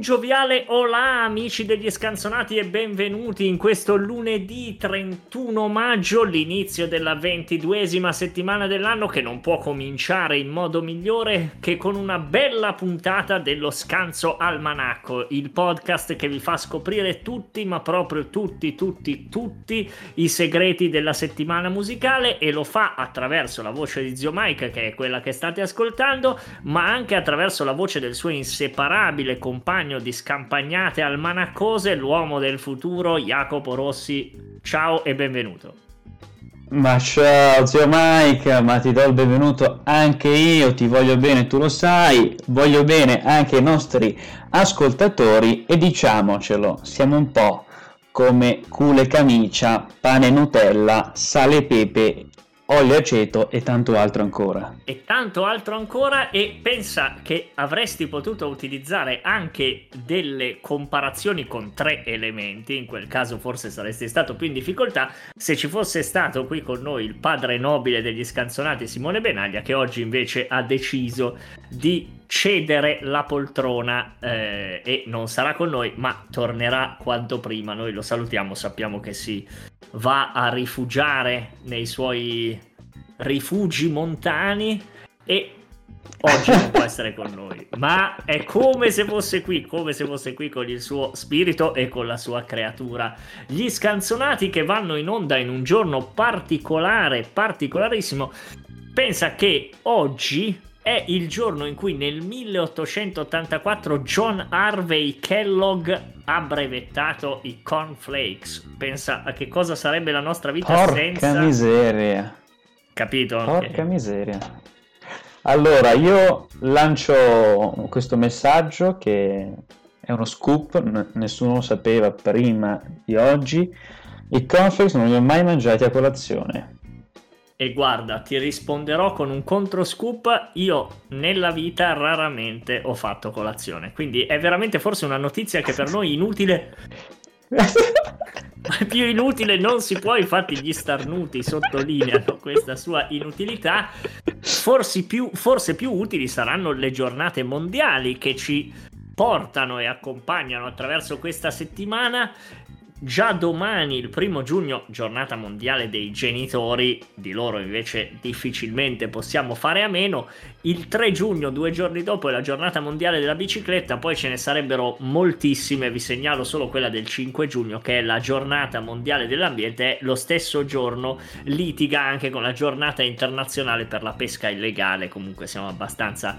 Gioviale olà amici degli scanzonati e benvenuti in questo lunedì 31 maggio, l'inizio della ventiduesima settimana dell'anno che non può cominciare in modo migliore che con una bella puntata dello Scanzo Almanacco, il podcast che vi fa scoprire tutti, ma proprio tutti, tutti, tutti i segreti della settimana musicale e lo fa attraverso la voce di Zio Mike che è quella che state ascoltando, ma anche attraverso la voce del suo inseparabile compagno compagno di scampagnate almanacose, l'uomo del futuro, Jacopo Rossi. Ciao e benvenuto. Ma ciao zio Mike, ma ti do il benvenuto anche io, ti voglio bene, tu lo sai, voglio bene anche i nostri ascoltatori e diciamocelo, siamo un po' come cule camicia, pane Nutella, sale e pepe olio aceto e tanto altro ancora. E tanto altro ancora e pensa che avresti potuto utilizzare anche delle comparazioni con tre elementi, in quel caso forse saresti stato più in difficoltà se ci fosse stato qui con noi il padre nobile degli scanzonati Simone Benaglia che oggi invece ha deciso di cedere la poltrona eh, e non sarà con noi ma tornerà quanto prima noi lo salutiamo sappiamo che si va a rifugiare nei suoi rifugi montani e oggi non può essere con noi, ma è come se fosse qui, come se fosse qui con il suo spirito e con la sua creatura. Gli scanzonati che vanno in onda in un giorno particolare, particolarissimo. Pensa che oggi è il giorno in cui nel 1884 John Harvey Kellogg ha brevettato i cornflakes. Pensa a che cosa sarebbe la nostra vita Porca senza... miseria. Capito? Porca miseria. Allora, io lancio questo messaggio che è uno scoop, n- nessuno lo sapeva prima di oggi. I cornflakes non li ho mai mangiati a colazione. E guarda, ti risponderò con un controscoop. Io nella vita raramente ho fatto colazione. Quindi è veramente forse una notizia che per noi inutile. più inutile non si può, infatti gli starnuti sottolineano questa sua inutilità. Forse più, forse più utili saranno le giornate mondiali che ci portano e accompagnano attraverso questa settimana Già domani, il primo giugno, giornata mondiale dei genitori, di loro invece difficilmente possiamo fare a meno. Il 3 giugno, due giorni dopo, è la giornata mondiale della bicicletta, poi ce ne sarebbero moltissime, vi segnalo solo quella del 5 giugno, che è la giornata mondiale dell'ambiente, lo stesso giorno litiga anche con la giornata internazionale per la pesca illegale, comunque siamo abbastanza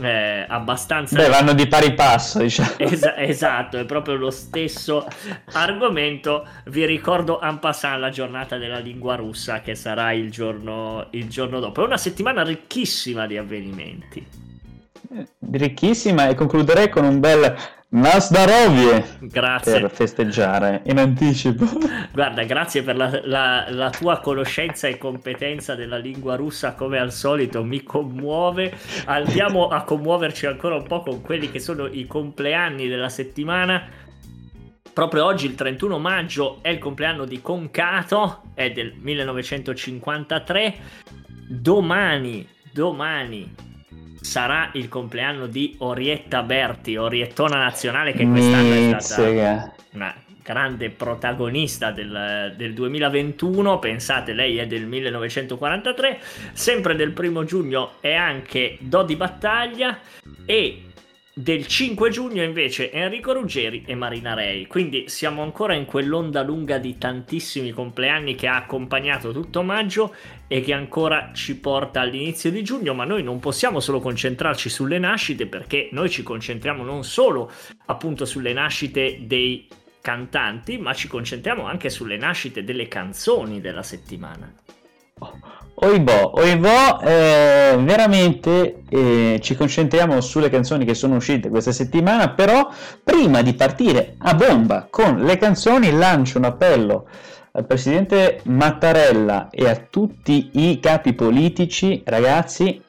eh, abbastanza... Beh, vanno di pari passo, diciamo. Es- esatto, è proprio lo stesso argomento. Vi ricordo en passant la giornata della lingua russa che sarà il giorno, il giorno dopo. È una settimana ricchissima di avvenimenti. Ricchissima e concluderei con un bel Nasdarovie Grazie. per festeggiare in anticipo. Guarda, grazie per la, la, la, tua conoscenza e competenza della lingua russa, come al solito mi commuove. Andiamo a commuoverci ancora un po' con quelli che sono i compleanni della settimana. Proprio oggi, il 31 maggio, è il compleanno di Concato, è del 1953. Domani, domani sarà il compleanno di Orietta Berti, Oriettona nazionale che quest'anno è stata una grande protagonista del, del, 2021, pensate lei è del 1943, sempre del primo giugno è anche Dodi Battaglia e del 5 giugno invece Enrico Ruggeri e Marina Rei. Quindi siamo ancora in quell'onda lunga di tantissimi compleanni che ha accompagnato tutto maggio e che ancora ci porta all'inizio di giugno, ma noi non possiamo solo concentrarci sulle nascite perché noi ci concentriamo non solo appunto sulle nascite dei cantanti, ma ci concentriamo anche sulle nascite delle canzoni della settimana. Oibò, Oibò, eh, veramente eh, ci concentriamo sulle canzoni che sono uscite questa settimana, però prima di partire a bomba con le canzoni lancio un appello al presidente Mattarella e a tutti i capi politici, ragazzi,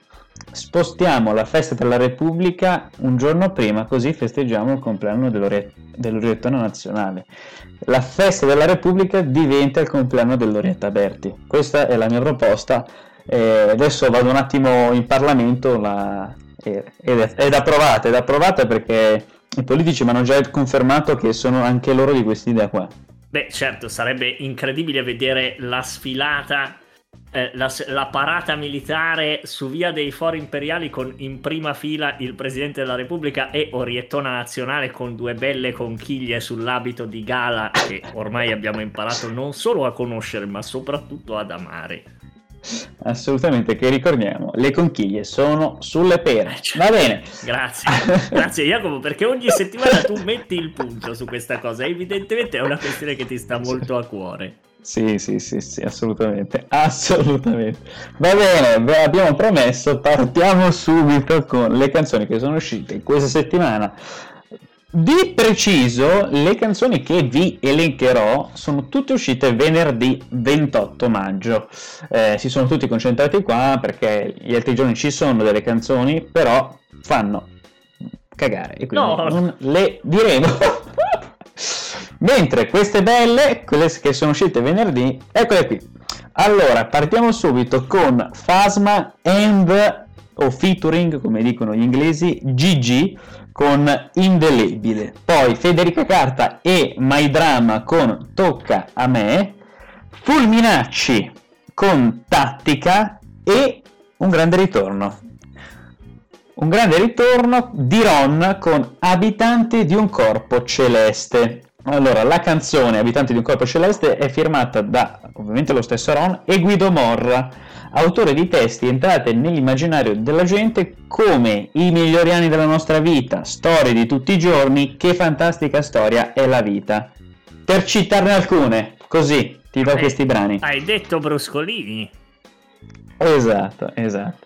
spostiamo la festa della Repubblica un giorno prima, così festeggiamo il compleanno dell'Orientano Nazionale. La festa della Repubblica diventa il compleanno dell'Orietta Berti. Questa è la mia proposta. Eh, adesso vado un attimo in Parlamento la... ed è approvata, ed approvata perché i politici mi hanno già confermato che sono anche loro di questa idea qua. Beh, certo, sarebbe incredibile vedere la sfilata eh, la, la, parata militare su via dei fori imperiali con in prima fila il Presidente della Repubblica e Oriettona Nazionale con due belle conchiglie sull'abito di gala che ormai abbiamo imparato non solo a conoscere ma soprattutto ad amare. Assolutamente, che ricordiamo, le conchiglie sono sulle pere. Eh, Va bene. Grazie, grazie Jacopo, perché ogni settimana tu metti il punto su questa cosa. Evidentemente è una questione che ti sta molto a cuore. Sì, sì, sì, sì, assolutamente, assolutamente. Va bene, beh, abbiamo promesso, partiamo subito con le canzoni che sono uscite questa settimana. Di preciso, le canzoni che vi elencherò sono tutte uscite venerdì 28 maggio. Eh, si sono tutti concentrati qua perché gli altri giorni ci sono delle canzoni, però fanno cagare e quindi no. non le diremo. Mentre queste belle, quelle che sono uscite venerdì, eccole qui. Allora, partiamo subito con Phasma and o featuring, come dicono gli inglesi, GG con Indelebile. Poi Federica Carta e My Drama con Tocca a me. Fulminacci con Tattica e un grande ritorno. Un grande ritorno di Ron con Abitante di un corpo celeste. Allora, la canzone Abitanti di un corpo celeste è firmata da, ovviamente, lo stesso Ron e Guido Morra, autore di testi entrati nell'immaginario della gente come i migliori anni della nostra vita, storie di tutti i giorni, che fantastica storia è la vita. Per citarne alcune, così ti do hai, questi brani. Hai detto Bruscolini. Esatto, esatto.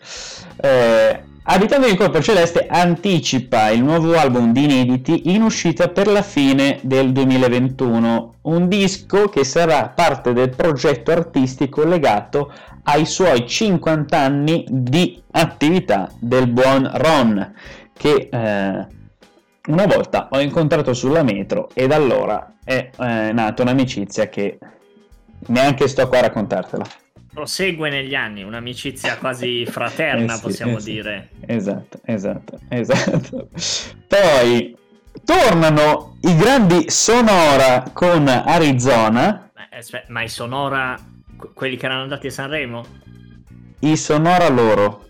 Eh, Abitando il Corpo Celeste anticipa il nuovo album di inediti in uscita per la fine del 2021, un disco che sarà parte del progetto artistico legato ai suoi 50 anni di attività del buon Ron, che eh, una volta ho incontrato sulla metro e da allora è eh, nata un'amicizia che neanche sto qua a raccontartela prosegue negli anni, un'amicizia quasi fraterna, eh sì, possiamo eh sì. dire. Esatto, esatto, esatto. Poi tornano i grandi Sonora con Arizona. Ma, ma i Sonora, quelli che erano andati a Sanremo? I Sonora loro.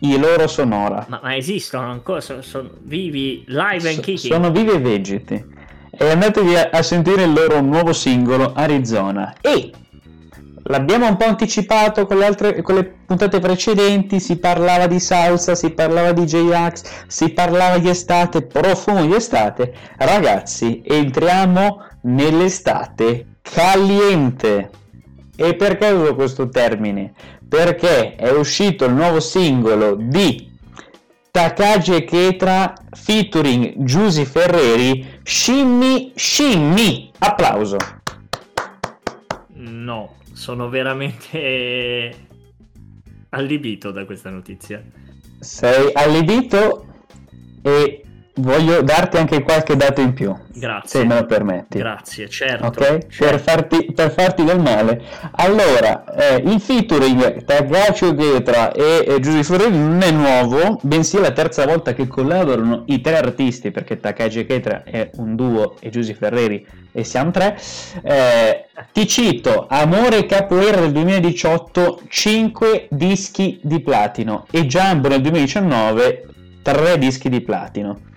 I loro Sonora. Ma, ma esistono ancora? Sono, sono vivi live and kicking? Sono vivi e vegeti. E andatevi a, a sentire il loro nuovo singolo Arizona. E L'abbiamo un po' anticipato con le, altre, con le puntate precedenti, si parlava di salsa, si parlava di J-Ax, si parlava di estate, profumo di estate. Ragazzi, entriamo nell'estate caliente. E perché uso questo termine? Perché è uscito il nuovo singolo di Takagi Ketra featuring Giusy Ferreri, Shimmy Shimmy. Applauso. No sono veramente allibito da questa notizia. Sei allibito e voglio darti anche qualche dato in più. Grazie. Se me lo permetti. Grazie, certo. Ok? Certo. Per, farti, per, farti, del male. Allora, eh, il featuring tra Gaccio Pietra e, e Giuseppe Ferreri non è nuovo, bensì è la terza volta che collaborano i tre artisti, perché Takagi Ketra è un duo e Giuseppe Ferreri e siamo tre. Eh, ti cito Amore Capoeira del 2018, 5 dischi di platino e Jumbo nel 2019, 3 dischi di platino.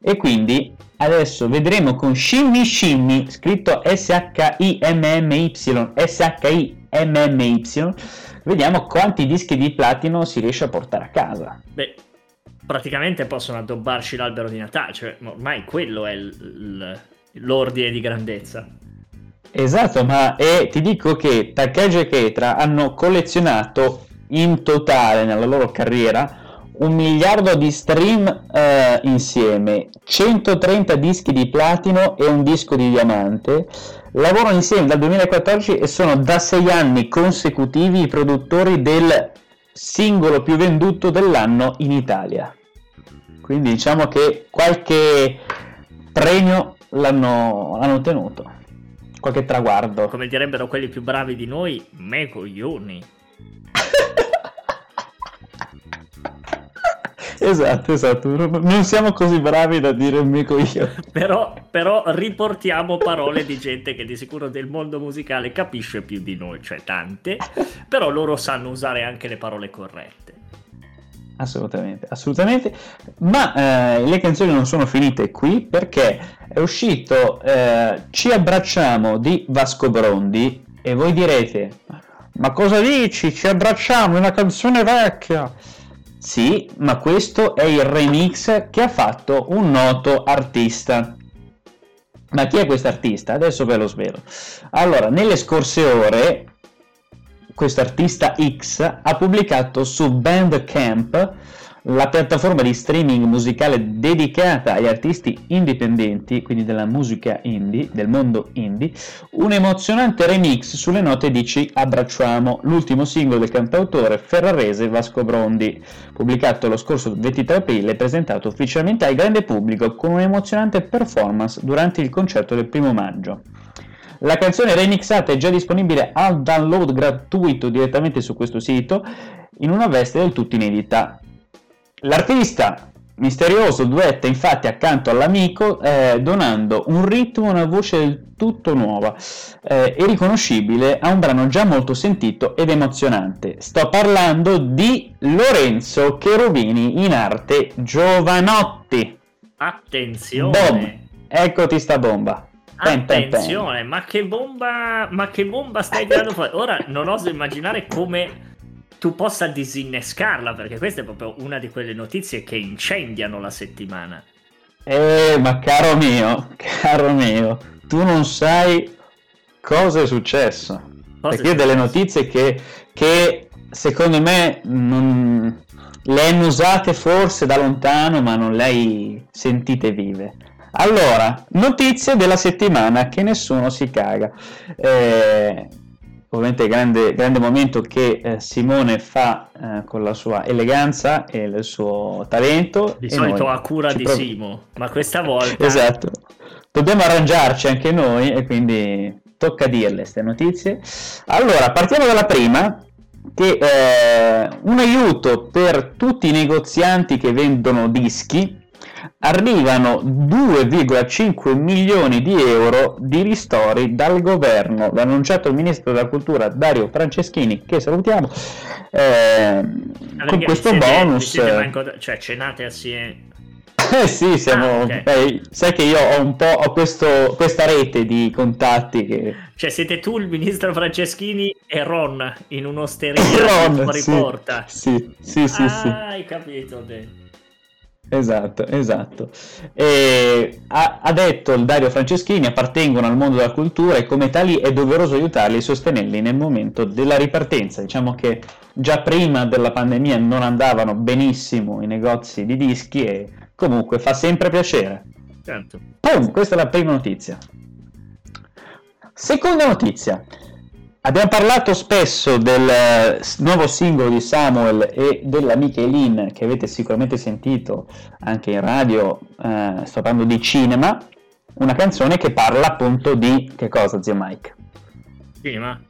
E quindi adesso vedremo con Shimmy Shimmy, scritto S-H-I-M-M-Y, S-H-I-M-M-Y, vediamo quanti dischi di platino si riesce a portare a casa. Beh, praticamente possono addobbarci l'albero di Natale, cioè ormai quello è il, l'ordine di grandezza. Esatto, ma e ti dico che Takagi e Ketra hanno collezionato in totale nella loro carriera un miliardo di stream eh, insieme, 130 dischi di platino e un disco di diamante. Lavorano insieme dal 2014 e sono da sei anni consecutivi i produttori del singolo più venduto dell'anno in Italia. Quindi diciamo che qualche premio l'hanno, l'hanno ottenuto, qualche traguardo. Come direbbero quelli più bravi di noi, me coglioni. esatto, esatto. Non siamo così bravi da dire me coglioni. Però, però riportiamo parole di gente che di sicuro del mondo musicale capisce più di noi, cioè tante, però loro sanno usare anche le parole corrette. Assolutamente, assolutamente. Ma eh, le canzoni non sono finite qui perché è uscito eh, Ci abbracciamo di Vasco Brondi e voi direte ma cosa dici? Ci abbracciamo, è una canzone vecchia. Sì, ma questo è il remix che ha fatto un noto artista. Ma chi è questo artista? Adesso ve lo svelo. Allora, nelle scorse ore questo artista X ha pubblicato su Bandcamp, la piattaforma di streaming musicale dedicata agli artisti indipendenti, quindi della musica indie, del mondo indie, un emozionante remix sulle note di Ci abbracciamo, l'ultimo singolo del cantautore ferrarese Vasco Brondi, pubblicato lo scorso 23 aprile e presentato ufficialmente al grande pubblico con un'emozionante performance durante il concerto del primo maggio. La canzone remixata è già disponibile al download gratuito direttamente su questo sito in una veste del tutto inedita. L'artista misterioso duetta infatti accanto all'amico eh, donando un ritmo e una voce del tutto nuova eh, e riconoscibile a un brano già molto sentito ed emozionante. Sto parlando di Lorenzo Cherubini in arte Giovanotti. Attenzione! Boom! Eccoti sta bomba. Attenzione, ma che bomba, ma che bomba stai tirando fuori? Ora non oso immaginare come tu possa disinnescarla, perché questa è proprio una di quelle notizie che incendiano la settimana. Eh, ma caro mio, caro mio, tu non sai cosa è successo. Cosa perché è delle notizie che, che secondo me non, le hanno usate forse da lontano, ma non le hai sentite vive. Allora, notizie della settimana che nessuno si caga. Eh, ovviamente grande, grande momento che eh, Simone fa eh, con la sua eleganza e il suo talento. Di solito a cura di prov- Simo, ma questa volta... Esatto, dobbiamo arrangiarci anche noi e quindi tocca dirle queste notizie. Allora, partiamo dalla prima, che è eh, un aiuto per tutti i negozianti che vendono dischi arrivano 2,5 milioni di euro di ristori dal governo, l'ha annunciato il ministro della cultura Dario Franceschini, che salutiamo, eh, con questo siete, bonus. Manco, cioè cenate assieme. Eh sì, siamo. Ah, okay. beh, sai che io ho un po' ho questo, questa rete di contatti. Che... Cioè, siete tu, il ministro Franceschini e Ron in un'osteria Ron, fuori sì, porta. Sì, sì, sì. Ah, sì. hai capito. Bene. Esatto, esatto. E ha, ha, detto il Dario Franceschini appartengono al mondo della cultura e come tali è doveroso aiutarli e sostenerli nel momento della ripartenza. Diciamo che già prima della pandemia non andavano benissimo i negozi di dischi e comunque fa sempre piacere. Certo. Boom, questa è la prima notizia. Seconda notizia. Abbiamo parlato spesso del eh, nuovo singolo di Samuel e della Michelin che avete sicuramente sentito anche in radio, eh, sto parlando di cinema, una canzone che parla appunto di che cosa, zio Mike? Cinema.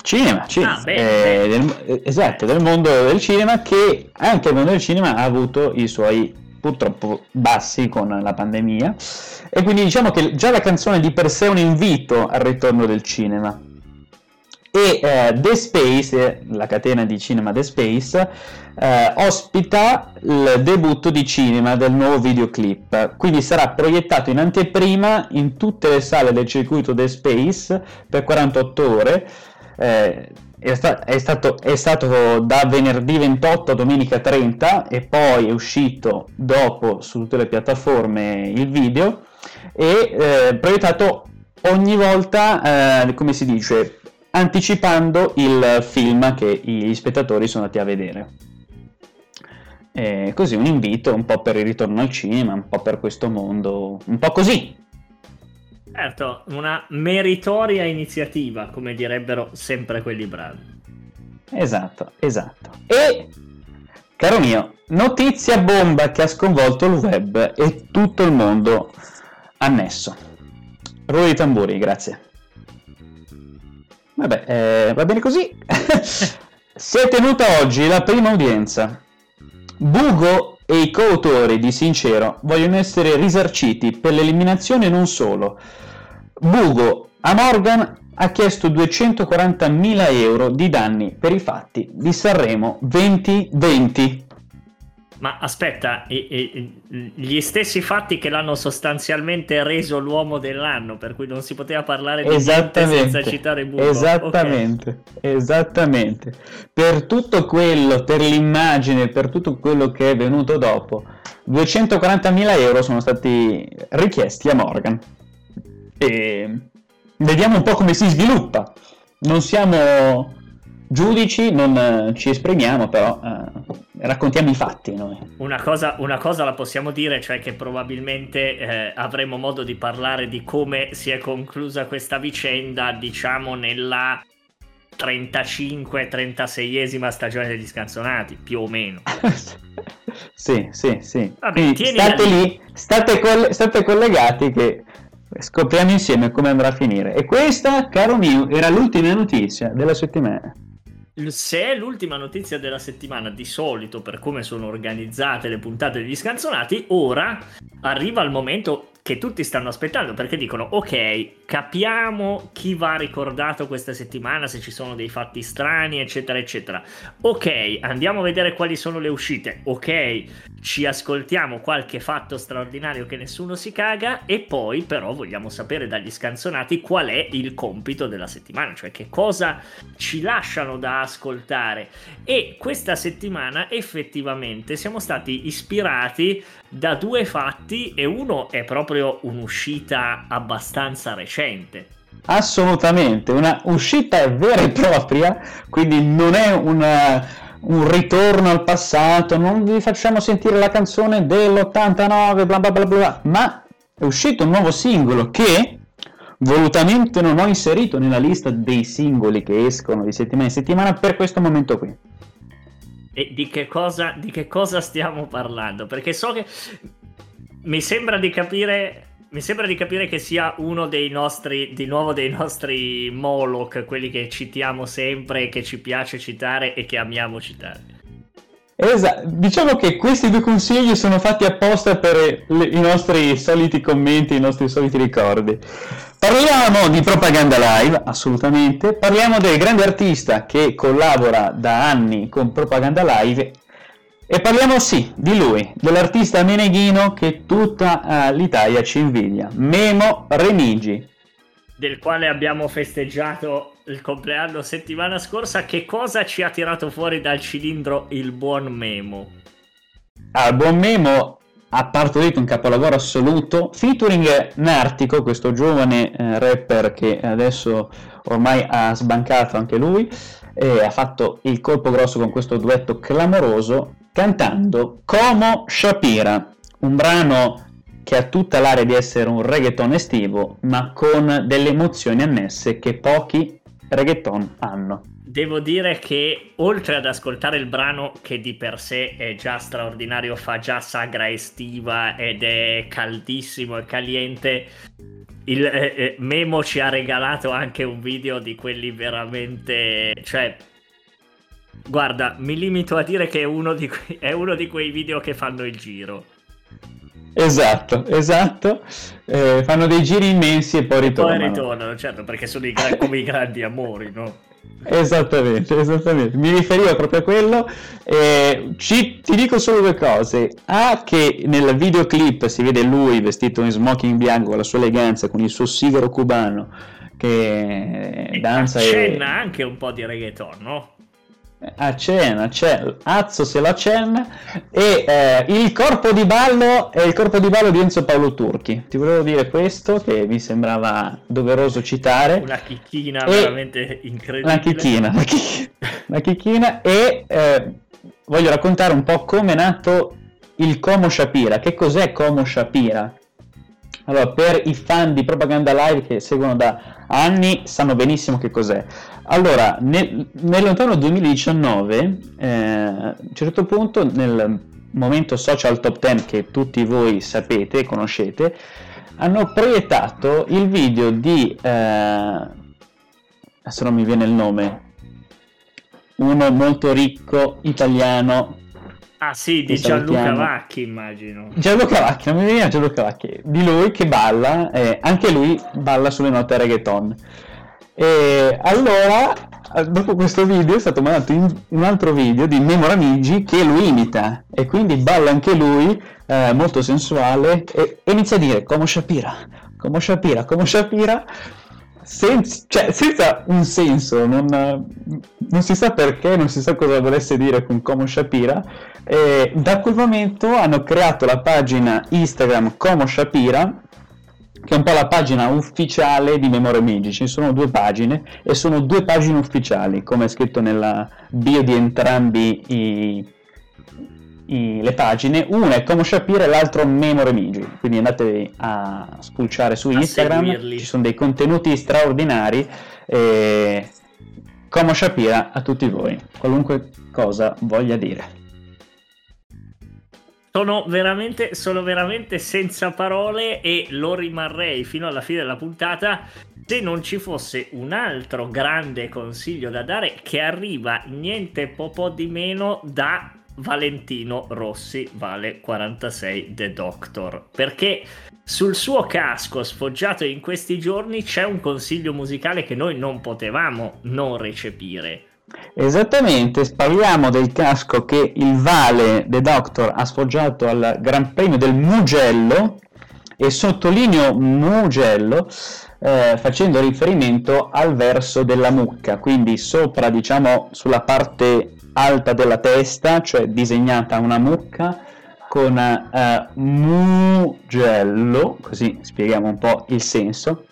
Cinema, cinema. Ah, bene, eh, Del, eh, esatto, del mondo del cinema che anche il mondo del cinema ha avuto i suoi purtroppo bassi con la pandemia e quindi diciamo che già la canzone di per sé è un invito al ritorno del cinema e eh, The Space, la catena di cinema The Space, eh, ospita il debutto di cinema del nuovo videoclip, quindi sarà proiettato in anteprima in tutte le sale del circuito The Space per 48 ore. Eh, è, sta- è, stato, è, stato, da venerdì 28 a domenica 30 e poi è uscito dopo su tutte le piattaforme il video e eh, proiettato ogni volta, eh, come si dice, anticipando il film che gli spettatori sono andati a vedere. E così un invito un po' per il ritorno al cinema, un po' per questo mondo, un po' così. Certo, una meritoria iniziativa, come direbbero sempre quelli bravi. esatto, esatto. E, caro mio, notizia bomba che ha sconvolto il web e tutto il mondo annesso. Ruolo di tamburi, grazie. Vabbè, eh, va bene così. si è tenuta oggi la prima udienza. Bugo e i coautori di Sincero vogliono essere risarciti per l'eliminazione non solo. Bugo a Morgan ha chiesto 240.000 euro di danni per i fatti di Sanremo 2020. Ma aspetta, gli stessi fatti che l'hanno sostanzialmente reso l'uomo dell'anno, per cui non si poteva parlare di niente senza citare Bugo. Esattamente, okay. esattamente. Per tutto quello, per l'immagine, per tutto quello che è venuto dopo, 240.000 euro sono stati richiesti a Morgan. E vediamo un po' come si sviluppa. Non siamo giudici, non ci esprimiamo, però eh, raccontiamo i fatti noi. Una cosa, una cosa, la possiamo dire, cioè che probabilmente eh, avremo modo di parlare di come si è conclusa questa vicenda, diciamo, nella 35-36esima stagione degli scanzonati, più o meno. sì, sì, sì. Vabbè, state lì, state, coll- state collegati che scopriamo insieme come andrà a finire. E questa, caro mio, era l'ultima notizia della settimana se è l'ultima notizia della settimana, di solito per come sono organizzate le puntate degli scanzonati, ora arriva il momento che tutti stanno aspettando perché dicono ok capiamo chi va ricordato questa settimana se ci sono dei fatti strani eccetera eccetera. Ok andiamo a vedere quali sono le uscite. Ok ci ascoltiamo qualche fatto straordinario che nessuno si caga e poi però vogliamo sapere dagli scanzonati qual è il compito della settimana cioè che cosa ci lasciano da ascoltare. E questa settimana effettivamente siamo stati ispirati da due fatti e uno è proprio un'uscita abbastanza recente. Assolutamente, una uscita vera e propria, quindi non è una, un ritorno al passato, non vi facciamo sentire la canzone dell'89, bla bla bla bla, ma è uscito un nuovo singolo che volutamente non ho inserito nella lista dei singoli che escono di settimana in settimana per questo momento qui. E di che, cosa, di che cosa stiamo parlando? Perché so che mi sembra di capire mi sembra di capire che sia uno dei nostri, di nuovo dei nostri Moloch, quelli che citiamo sempre, che ci piace citare e che amiamo citare. Esatto, diciamo che questi due consigli sono fatti apposta per le, i nostri soliti commenti, i nostri soliti ricordi. Parliamo di propaganda live, assolutamente. Parliamo del grande artista che collabora da anni con propaganda live. E parliamo sì di lui, dell'artista meneghino che tutta uh, l'Italia ci invidia, Memo Remigi. Del quale abbiamo festeggiato il compleanno settimana scorsa. Che cosa ci ha tirato fuori dal cilindro il buon Memo? Ah, il buon Memo ha partorito un capolavoro assoluto, featuring Nartico, questo giovane eh, rapper che adesso ormai ha sbancato anche lui, e ha fatto il colpo grosso con questo duetto clamoroso, cantando Como Shapira, un brano che ha tutta l'area di essere un reggaeton estivo, ma con delle emozioni annesse che pochi reggaeton hanno. Devo dire che oltre ad ascoltare il brano che di per sé è già straordinario, fa già sagra estiva ed è caldissimo e caliente, il eh, eh, Memo ci ha regalato anche un video di quelli veramente... cioè... Guarda, mi limito a dire che è uno que- è uno di quei video che fanno il giro. Esatto, esatto. Eh, fanno dei giri immensi e poi ritornano. Poi ritornano, certo, perché sono i gra- come i grandi amori, no? Esattamente, esattamente, mi riferivo proprio a quello. Eh, ci, ti dico solo due cose. A che nel videoclip si vede lui vestito in smoking bianco con la sua eleganza, con il suo sigaro cubano che e danza accenna e... anche un po' di reggaeton, no? A cena, c'è Azzo se la cena e eh, il corpo di ballo è il corpo di ballo di Enzo Paolo Turchi. Ti volevo dire questo che mi sembrava doveroso citare. Una chicchina e... veramente incredibile. Una chicchina, una chicchina, una chicchina e eh, voglio raccontare un po' come è nato il Como Shapira. Che cos'è Como Shapira? Allora, per i fan di Propaganda Live che seguono da anni sanno benissimo che cos'è. Allora, nel, nel lontano 2019, eh, a un certo punto, nel momento social top 10 che tutti voi sapete e conoscete, hanno proiettato il video di... Eh, adesso non mi viene il nome, uno molto ricco italiano Ah sì, di Gianluca Vacchi immagino. Gianluca Vacchi, non mi viene Gianluca Vacchi, di lui che balla, eh, anche lui balla sulle note reggaeton. E allora, dopo questo video è stato mandato un altro video di Memora Migi che lui imita e quindi balla anche lui, eh, molto sensuale, e, e inizia a dire come Shapira, come Shapira, come Shapira, senza, cioè, senza un senso, non, non, si sa perché, non si sa cosa volesse dire con Como Shapira. E da quel momento hanno creato la pagina Instagram Como Shapira, che è un po' la pagina ufficiale di Memoria Migi. Ci sono due pagine e sono due pagine ufficiali, come è scritto nella bio di entrambi i i, le pagine, una è Como Shapira e l'altro Memore Migi, quindi andatevi a spulciare su Instagram, seguirli. ci sono dei contenuti straordinari e Como Shapira a tutti voi, qualunque cosa voglia dire. Sono veramente, sono veramente senza parole e lo rimarrei fino alla fine della puntata se non ci fosse un altro grande consiglio da dare che arriva niente po', po di meno da Valentino Rossi vale 46 The Doctor perché sul suo casco sfoggiato in questi giorni c'è un consiglio musicale che noi non potevamo non recepire. Esattamente, parliamo del casco che il Vale The Doctor ha sfoggiato al Gran Premio del Mugello e sottolineo Mugello eh, facendo riferimento al verso della mucca, quindi sopra diciamo sulla parte alta della testa, cioè disegnata una mucca con uh, mugello, così spieghiamo un po' il senso,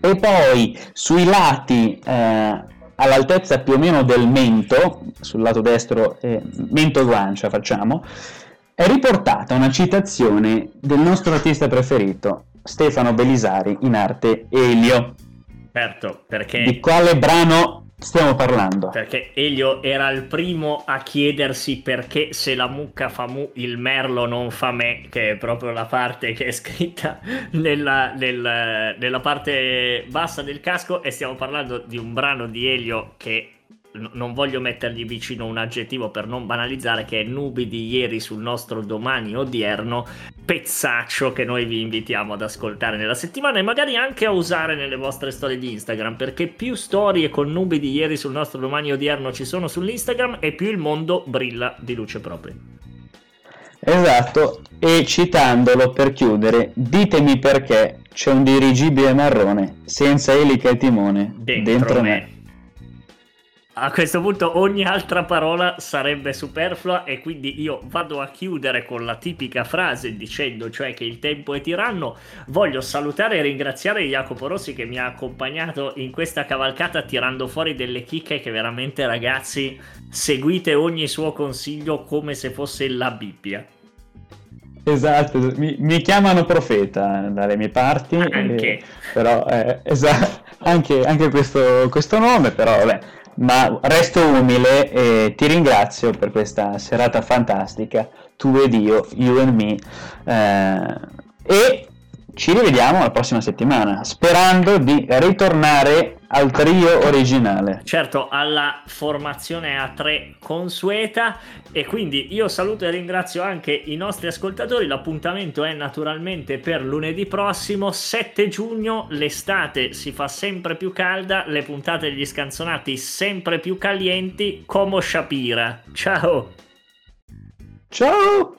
e poi sui lati uh, all'altezza più o meno del mento, sul lato destro, eh, mento-guancia facciamo, è riportata una citazione del nostro artista preferito, Stefano Belisari, in arte Elio. Certo, perché... Di quale brano stiamo parlando? Perché Elio era il primo a chiedersi perché se la mucca fa mu il merlo non fa me, che è proprio la parte che è scritta nella, nel, nella parte bassa del casco e stiamo parlando di un brano di Elio che non voglio mettergli vicino un aggettivo per non banalizzare, che è nubi di ieri sul nostro domani odierno, pezzaccio che noi vi invitiamo ad ascoltare nella settimana e magari anche a usare nelle vostre storie di Instagram, perché più storie con nubi di ieri sul nostro domani odierno ci sono sull'Instagram e più il mondo brilla di luce propria. Esatto, e citandolo per chiudere, ditemi perché c'è un dirigibile marrone senza elica e timone dentro, dentro me. me. A questo punto ogni altra parola sarebbe superflua e quindi io vado a chiudere con la tipica frase dicendo cioè che il tempo è tiranno. Voglio salutare e ringraziare Jacopo Rossi che mi ha accompagnato in questa cavalcata tirando fuori delle chicche che veramente ragazzi seguite ogni suo consiglio come se fosse la Bibbia. Esatto, mi, mi chiamano profeta dalle mie parti. Anche. Eh, però, eh, esatto, anche, anche questo, questo nome, però vabbè ma resto umile e ti ringrazio per questa serata fantastica, tu ed io, you and me, eh, e ci rivediamo la prossima settimana, sperando di ritornare al trio originale. Certo, alla formazione a tre consueta e quindi io saluto e ringrazio anche i nostri ascoltatori. L'appuntamento è naturalmente per lunedì prossimo, 7 giugno, l'estate si fa sempre più calda, le puntate degli scanzonati sempre più calienti, come Shapira. Ciao! Ciao!